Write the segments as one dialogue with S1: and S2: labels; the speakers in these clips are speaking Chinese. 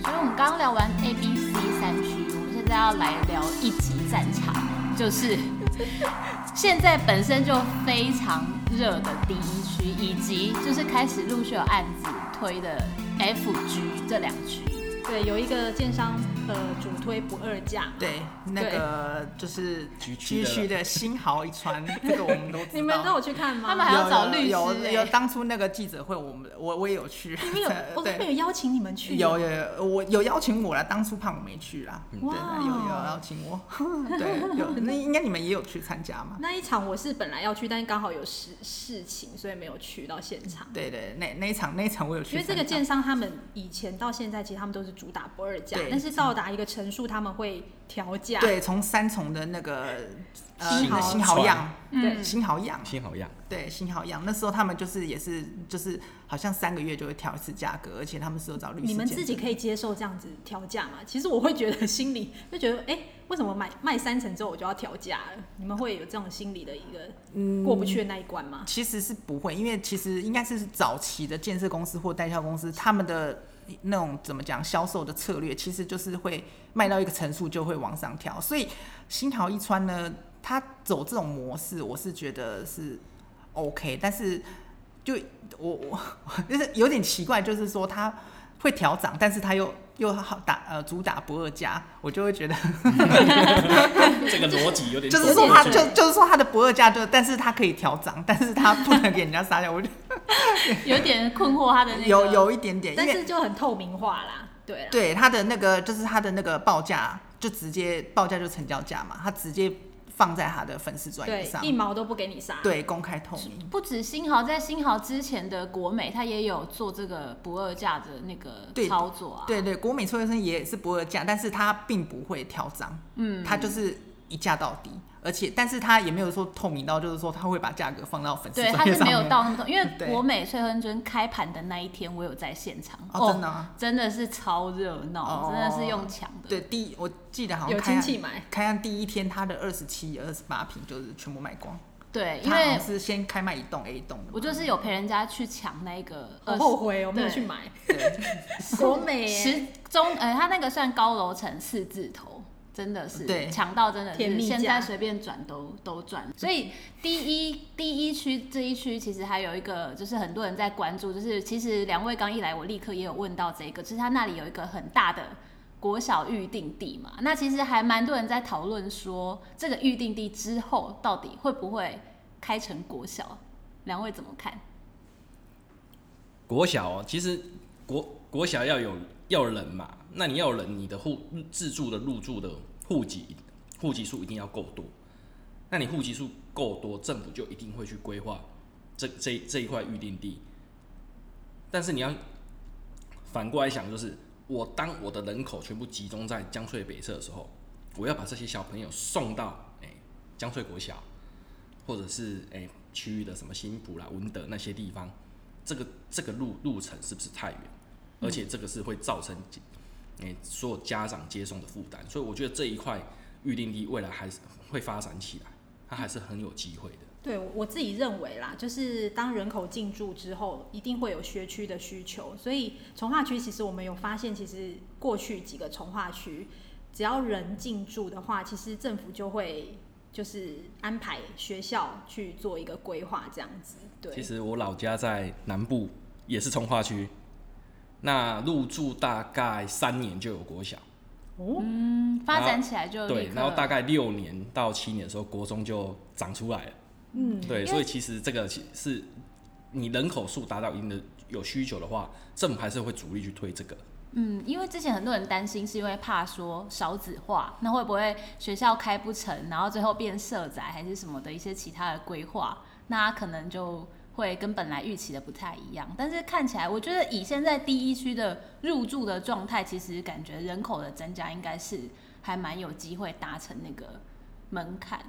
S1: 所以我们刚刚聊完 A、B、C 三区，我们现在要来聊一级战场，就是 现在本身就非常热的第一区，以及就是开始陆续有案子推的 F、G 这两区。
S2: 对，有一个建商呃主推不二价，
S3: 对，那个就是区区的新豪一川，这个我们都知道。
S2: 你们都有去看吗？
S1: 他们还要找律师、欸
S3: 有有，有，有当初那个记者会，我们我我也有去。
S2: 你们有，我没有邀请你们去。
S3: 有有有，我有邀请我啦，当初怕我没去啦。哇，对，有有邀请我。对，有那应该你们也有去参加嘛？
S2: 那一场我是本来要去，但是刚好有事事情，所以没有去到现场。
S3: 对对，那那一场那一场我有去。
S2: 因为这个建商他们以前到现在，其实他们都是。主打不二价，但是到达一个层数，他们会调价。
S3: 对，从三重的那个新豪新豪样，对，新好样，
S4: 新好样，
S3: 对，新好样。那时候他们就是也是就是好像三个月就会调一次价格，而且他们是有找律师。
S2: 你们自己可以接受这样子调价吗？其实我会觉得心里就觉得，哎、欸，为什么买卖三层之后我就要调价了？你们会有这种心理的一个过不去的那一关吗？
S3: 嗯、其实是不会，因为其实应该是早期的建设公司或代销公司，他们的。那种怎么讲销售的策略，其实就是会卖到一个层数就会往上调。所以新豪一川呢，他走这种模式，我是觉得是 OK。但是就我我就是有点奇怪，就是说他会调涨，但是他又又好打呃主打不二价，我就会觉得 这
S4: 个逻辑有点
S3: 就是说他就就是说他的不二价就，但是他可以调涨，但是他不能给人家杀价，我就。
S1: 有点困惑，他的那个。
S3: 有有一点点，
S2: 但是就很透明化啦，对啦，
S3: 对他的那个就是他的那个报价就直接报价就成交价嘛，他直接放在他的粉丝专页上，
S2: 一毛都不给你杀，
S3: 对，公开透明。
S1: 不止新豪，在新豪之前的国美，他也有做这个不二价的那个操作啊，
S3: 对对，对，国美车身也是不二价，但是他并不会跳涨，嗯，他就是一价到底。而且，但是他也没有说透明到，就是说他会把价格放到粉丝。
S1: 对，他是没有到那么多，因为国美翠亨村开盘的那一天，我有在现场，
S3: 哦，真的，啊，
S1: 真的是超热闹，哦，真的是用抢的。
S3: 对，第一我记得好像开
S2: 有亲戚买，
S3: 开案第一天，他的二十七、二十八坪就是全部卖光。
S1: 对，因为
S3: 是先开卖一栋 A 栋的。
S1: 我就是有陪人家去抢那个，
S2: 好后悔我没有去买。国美
S1: 十中，呃，他那个算高楼层四字头。真的是对强到，真的是现在随便转都都转。所以第一第一区这一区其实还有一个，就是很多人在关注，就是其实两位刚一来，我立刻也有问到这个，就是他那里有一个很大的国小预定地嘛。那其实还蛮多人在讨论说，这个预定地之后到底会不会开成国小？两位怎么看？
S4: 国小哦，其实国国小要有要人嘛，那你要人，你的户自住的入住的。户籍户籍数一定要够多，那你户籍数够多，政府就一定会去规划这这这一块预定地。但是你要反过来想，就是我当我的人口全部集中在江翠北侧的时候，我要把这些小朋友送到诶江翠国小，或者是哎区域的什么新埔啦、文德那些地方，这个这个路路程是不是太远？而且这个是会造成。诶，所有家长接送的负担，所以我觉得这一块预定地未来还是会发展起来，它还是很有机会的。
S2: 对，我自己认为啦，就是当人口进驻之后，一定会有学区的需求。所以从化区其实我们有发现，其实过去几个从化区，只要人进驻的话，其实政府就会就是安排学校去做一个规划，这样子。对，
S4: 其实我老家在南部，也是从化区。那入住大概三年就有国小，
S1: 嗯，发展起来就
S4: 对，然后大概六年到七年的时候，国中就长出来了，嗯，对，所以其实这个是你人口数达到一定的有需求的话，政府还是会主力去推这个，
S1: 嗯，因为之前很多人担心是因为怕说少子化，那会不会学校开不成，然后最后变社宅还是什么的一些其他的规划，那可能就。会跟本来预期的不太一样，但是看起来，我觉得以现在第一区的入住的状态，其实感觉人口的增加应该是还蛮有机会达成那个门槛，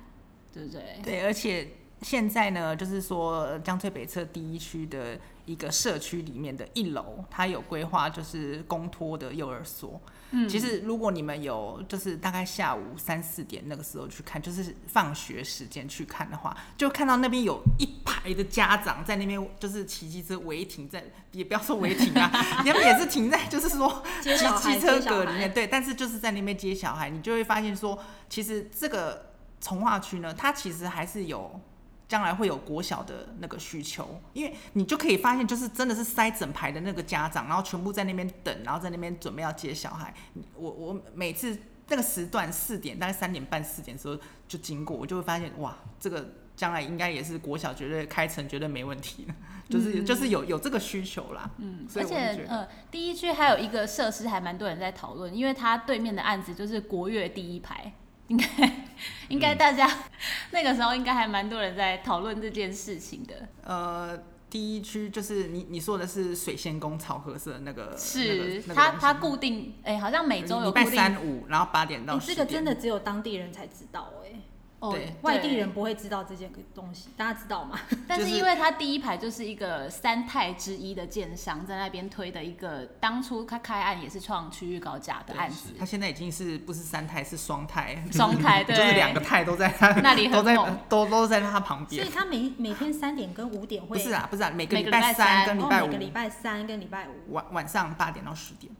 S1: 对不对？
S3: 对，而且现在呢，就是说江翠北侧第一区的一个社区里面的一楼，它有规划就是公托的幼儿所。嗯，其实如果你们有就是大概下午三四点那个时候去看，就是放学时间去看的话，就看到那边有一排的家长在那边就是骑机车违停在，也不要说违停啊，他们也是停在就是说机机车格里面，对，但是就是在那边接小孩，你就会发现说，其实这个从化区呢，它其实还是有。将来会有国小的那个需求，因为你就可以发现，就是真的是塞整排的那个家长，然后全部在那边等，然后在那边准备要接小孩。我我每次那个时段四点，大概三点半四点的时候就经过，我就会发现哇，这个将来应该也是国小绝对开成绝对没问题，就是、嗯、就是有有这个需求啦。嗯，而且
S1: 呃，第一区还有一个设施还蛮多人在讨论，因为它对面的案子就是国乐第一排。应该，应该大家、嗯、那个时候应该还蛮多人在讨论这件事情的。
S3: 呃，第一区就是你你说的是水仙宫草褐色那个，
S1: 是它它固定，哎、欸，好像每周有固定
S3: 三五，然后八点到十点。
S2: 这个真的只有当地人才知道哎、欸。哦，对，外地人不会知道这件东西，大家知道吗？
S1: 但是因为他第一排就是一个三泰之一的建商在那边推的一个，当初他开案也是创区域高价的案子。
S3: 他现在已经是不是三泰是双泰？
S1: 双泰 对，
S3: 就是两个泰都在他
S1: 那里，
S3: 都在都都在他旁边。
S2: 所以他每每天三点跟五点会
S3: 不是啊，不是啊，每个礼拜三跟礼拜五，
S2: 每个礼拜三跟礼拜五
S3: 晚晚上八点到十点。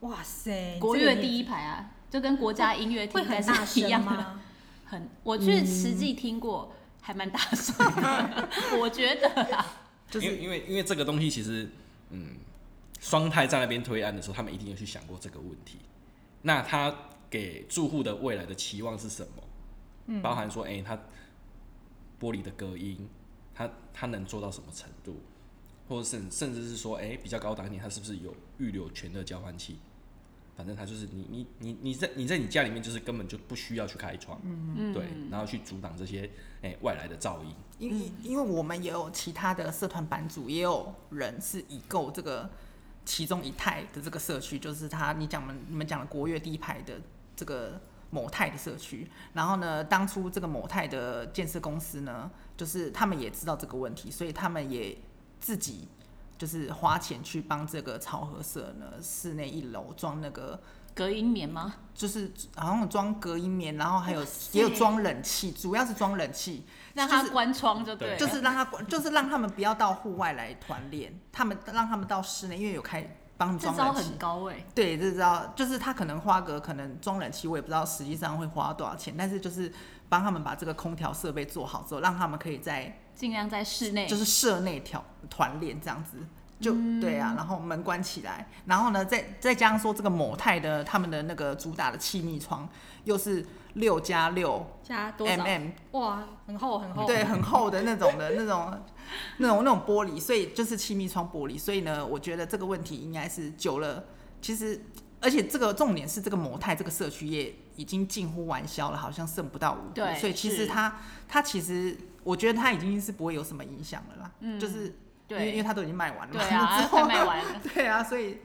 S2: 哇塞，
S1: 国乐第一排啊，就跟国家音乐厅很大声吗？很，我去实际听过，嗯、还蛮大声的，我觉得啊，
S4: 就是因为因为因为这个东西其实，嗯，双泰在那边推案的时候，他们一定有去想过这个问题。那他给住户的未来的期望是什么？嗯，包含说，哎、欸，他玻璃的隔音，他他能做到什么程度？或者甚甚至是说，哎、欸，比较高档一点，他是不是有预留全热交换器？反正他就是你你你你在你在你家里面就是根本就不需要去开窗，嗯对，然后去阻挡这些诶、欸、外来的噪音。
S3: 因为因为我们也有其他的社团版主，也有人是已购这个其中一泰的这个社区，就是他你讲们你们讲的国乐第一排的这个某泰的社区。然后呢，当初这个某泰的建设公司呢，就是他们也知道这个问题，所以他们也自己。就是花钱去帮这个草褐色呢，室内一楼装那个
S1: 隔音棉吗？
S3: 就是好像装隔音棉，然后还有也有装冷气，主要是装冷气，
S1: 让他关窗就对，
S3: 就是让他关就是让他们不要到户外来团练，他们让他们到室内，因为有开帮装冷气，
S1: 这招很高哎、欸。
S3: 对，这招就是他可能花个可能装冷气，我也不知道实际上会花多少钱，但是就是帮他们把这个空调设备做好之后，让他们可以在。
S1: 尽量在室内，
S3: 就是室内调团练这样子，就、嗯、对啊，然后门关起来，然后呢，再再加上说这个某泰的他们的那个主打的气密窗，又是六加六
S2: 加多少
S3: ？Mm，
S2: 哇，很厚很厚，
S3: 对，很厚的那种的 那种那种那种玻璃，所以就是气密窗玻璃，所以呢，我觉得这个问题应该是久了，其实而且这个重点是这个模态这个社区也已经近乎完销了，好像剩不到五对，所以其实它它其实。我觉得它已经是不会有什么影响了啦，嗯，就是因为因为它都已经卖完了嘛，
S1: 对啊，快卖完了，
S3: 对啊，所以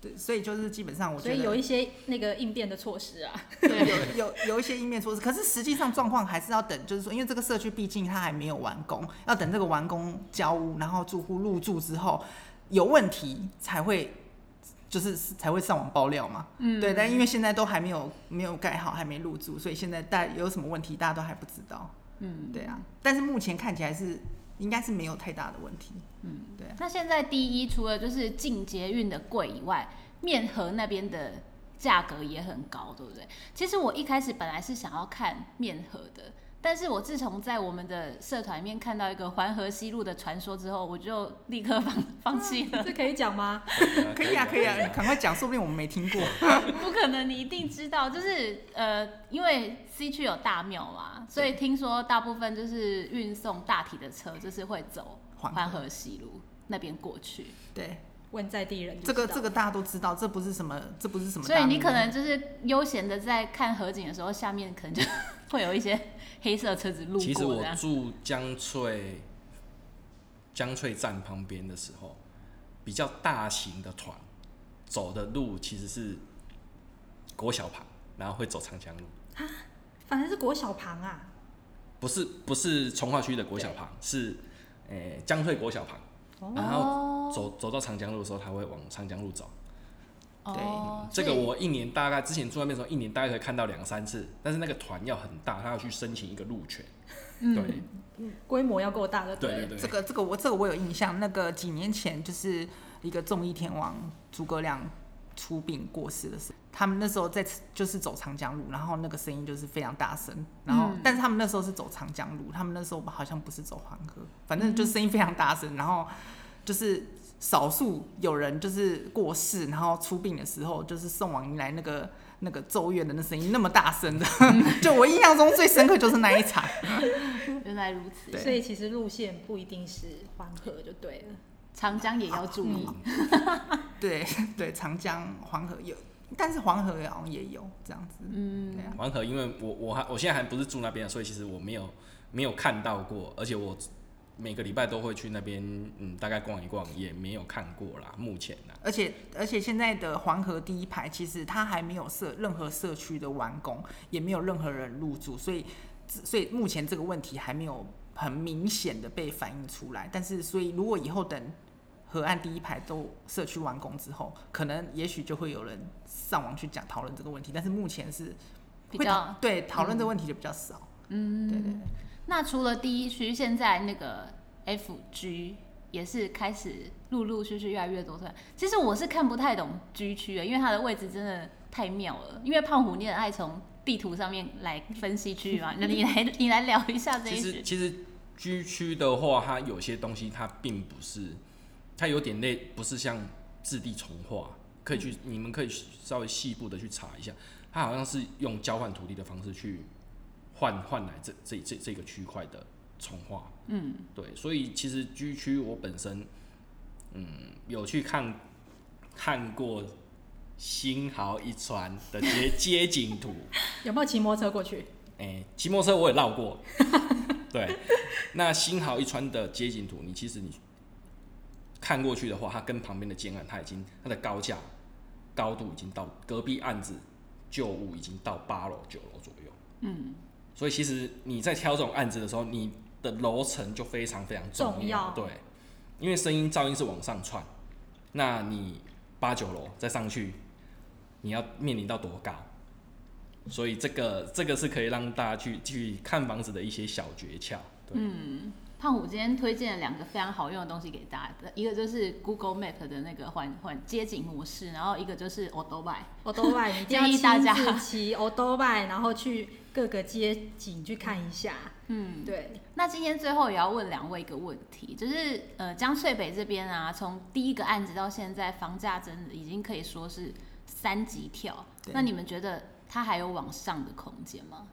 S3: 对，所以就是基本上我觉得，
S2: 所以有一些那个应变的措施啊，
S3: 对，有有有一些应变措施，可是实际上状况还是要等，就是说，因为这个社区毕竟它还没有完工，要等这个完工交屋，然后住户入住之后有问题才会，就是才会上网爆料嘛，嗯，对，但因为现在都还没有没有盖好，还没入住，所以现在大家有什么问题，大家都还不知道。嗯，对啊，但是目前看起来是应该是没有太大的问题。嗯，对啊。
S1: 那现在第一除了就是进捷运的贵以外，面河那边的价格也很高，对不对？其实我一开始本来是想要看面河的。但是我自从在我们的社团里面看到一个环河西路的传说之后，我就立刻放放弃了。
S2: 这可以讲吗？
S3: 可以啊，可以啊，赶快讲，说不定我们没听过。
S1: 不可能，你一定知道。就是呃，因为 C 区有大庙嘛，所以听说大部分就是运送大体的车，就是会走环河西路那边过去。
S3: 对，
S2: 问在地人，
S3: 这个这个大家都知道，这不是什么，这不是什么。
S1: 所以你可能就是悠闲的在看河景的时候，下面可能就会有一些。黑色车子路过。
S4: 其实我住江翠江翠站旁边的时候，比较大型的团走的路其实是国小旁，然后会走长江路。
S2: 啊，反正是国小旁啊。
S4: 不是不是从化区的国小旁，是诶江翠国小旁。然后走走到长江路的时候，他会往长江路走。
S1: 对，
S4: 嗯、这个我一年大概之前住那边的时候，一年大概可以看到两三次。但是那个团要很大，他要去申请一个路权。
S2: 嗯、对，规模要够大的。
S4: 对对对，
S3: 这个这个我这个我有印象。那个几年前就是一个综艺天王诸葛亮出殡过世的时候，他们那时候在就是走长江路，然后那个声音就是非常大声。然后，嗯、但是他们那时候是走长江路，他们那时候好像不是走黄河，反正就声音非常大声。然后就是。少数有人就是过世，然后出殡的时候，就是送往迎来那个那个咒怨的那声音那么大声的，就我印象中最深刻就是那一场。
S1: 原来如此，
S2: 所以其实路线不一定是黄河就对了，
S1: 长江也要注意。
S3: 嗯、对对，长江黄河有，但是黄河好像也有这样子。嗯，对啊。
S4: 黄河，因为我我还我现在还不是住那边，所以其实我没有没有看到过，而且我。每个礼拜都会去那边，嗯，大概逛一逛，也没有看过啦。目前呢，
S3: 而且而且现在的黄河第一排，其实它还没有设任何社区的完工，也没有任何人入住，所以所以目前这个问题还没有很明显的被反映出来。但是，所以如果以后等河岸第一排都社区完工之后，可能也许就会有人上网去讲讨论这个问题。但是目前是
S1: 比较
S3: 对讨论这个问题就比较少。
S1: 嗯，对对对。那除了第一区，现在那个 F G 也是开始陆陆续续越来越多团。其实我是看不太懂 G 区的，因为它的位置真的太妙了。因为胖虎你很爱从地图上面来分析区域嘛，那你来 你来聊一下这一区。
S4: 其实其实 G 区的话，它有些东西它并不是，它有点类，不是像质地重划，可以去你们可以稍微细部的去查一下，它好像是用交换土地的方式去。换换来这这这这个区块的重划，
S1: 嗯，
S4: 对，所以其实 G 区我本身，嗯，有去看看过新豪一川的街 街景图，
S2: 有没有骑摩托车过去？
S4: 哎、欸，骑摩托车我也绕过，对，那新豪一川的街景图，你其实你看过去的话，它跟旁边的建案，它已经它的高架高度已经到隔壁案子旧物已经到八楼九楼左右，
S1: 嗯。
S4: 所以其实你在挑这种案子的时候，你的楼层就非常非常重要，重要，对，因为声音噪音是往上窜，那你八九楼再上去，你要面临到多高？所以这个这个是可以让大家去去看房子的一些小诀窍。
S1: 嗯，胖虎今天推荐了两个非常好用的东西给大家，一个就是 Google Map 的那个环环街景模式，然后一个就是 Odobai，Odobai，
S2: 建议大家骑 Odobai，然后去。各个街景去看一下，
S1: 嗯，
S2: 对。
S1: 那今天最后也要问两位一个问题，就是呃，江翠北这边啊，从第一个案子到现在，房价真的已经可以说是三级跳。那你们觉得它还有往上的空间吗？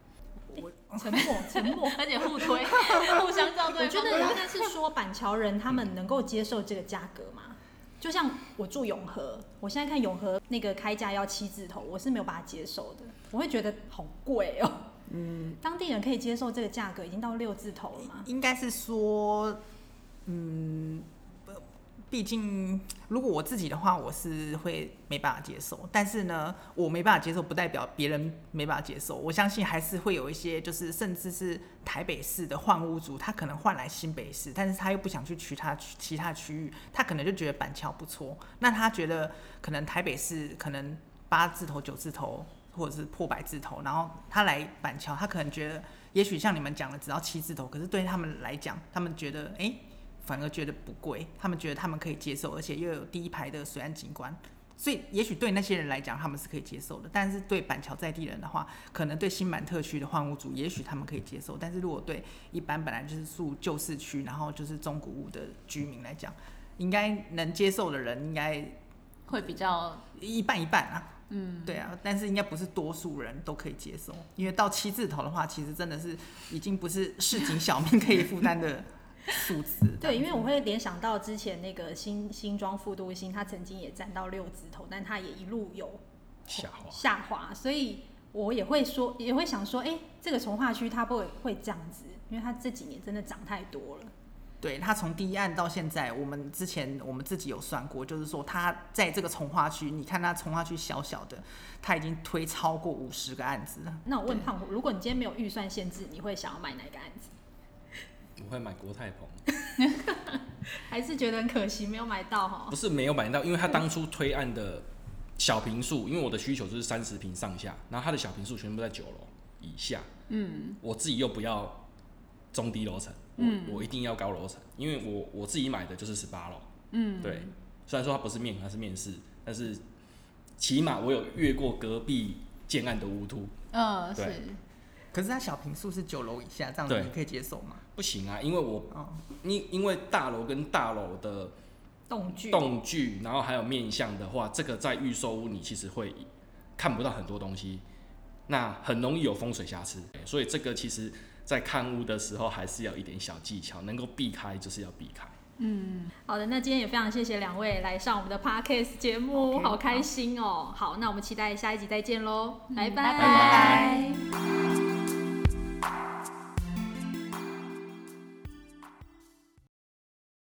S2: 沉默，沉默，
S1: 而且互推，互相照对。
S2: 我觉得应该是说板桥人他们能够接受这个价格吗？就像我住永和，我现在看永和那个开价要七字头，我是没有办法接受的，我会觉得好贵哦。
S3: 嗯，
S2: 当地人可以接受这个价格，已经到六字头了吗？
S3: 应该是说，嗯，毕竟如果我自己的话，我是会没办法接受。但是呢，我没办法接受，不代表别人没办法接受。我相信还是会有一些，就是甚至是台北市的换屋族，他可能换来新北市，但是他又不想去其他其他区域，他可能就觉得板桥不错。那他觉得可能台北市可能八字头九字头。或者是破百字头，然后他来板桥，他可能觉得，也许像你们讲的，只要七字头，可是对他们来讲，他们觉得，哎、反而觉得不贵，他们觉得他们可以接受，而且又有第一排的水岸景观，所以也许对那些人来讲，他们是可以接受的。但是对板桥在地人的话，可能对新板特区的换屋主，也许他们可以接受，但是如果对一般本来就是住旧市区，然后就是中古屋的居民来讲，应该能接受的人，应该
S1: 会比较
S3: 一半一半啊。
S1: 嗯，
S3: 对啊，但是应该不是多数人都可以接受，因为到七字头的话，其实真的是已经不是市井小民可以负担的数字。
S2: 对，因为我会联想到之前那个新新庄副都心，他曾经也站到六字头，但他也一路有
S4: 下滑，
S2: 下滑，所以我也会说，也会想说，哎，这个从化区它不会会这样子，因为它这几年真的涨太多了。
S3: 对，它从第一案到现在，我们之前我们自己有算过，就是说它在这个从化区，你看它从化区小小的，它已经推超过五十个案子了。
S2: 那我问胖虎，如果你今天没有预算限制，你会想要买哪个案子？
S4: 我会买国泰鹏，
S2: 还是觉得很可惜没有买到哈？
S4: 不是没有买到，因为他当初推案的小平数，因为我的需求就是三十平上下，然后他的小平数全部在九楼以下，嗯，我自己又不要中低楼层。嗯，我一定要高楼层，因为我我自己买的就是十八楼。嗯，对，虽然说它不是面，它是面试，但是起码我有越过隔壁建案的屋突。
S1: 嗯，对。
S3: 可是它小平数是九楼以下，这样子你可以接受吗？
S4: 不行啊，因为我，因、哦、因为大楼跟大楼的
S2: 栋距，
S4: 栋距，然后还有面向的话，这个在预售屋你其实会看不到很多东西，那很容易有风水瑕疵，所以这个其实。在看屋的时候，还是要一点小技巧，能够避开就是要避开。
S2: 嗯，好的，那今天也非常谢谢两位来上我们的 Podcast 节目，okay, 好开心哦。好，好，那我们期待下一集再见喽，拜拜。
S1: 拜拜。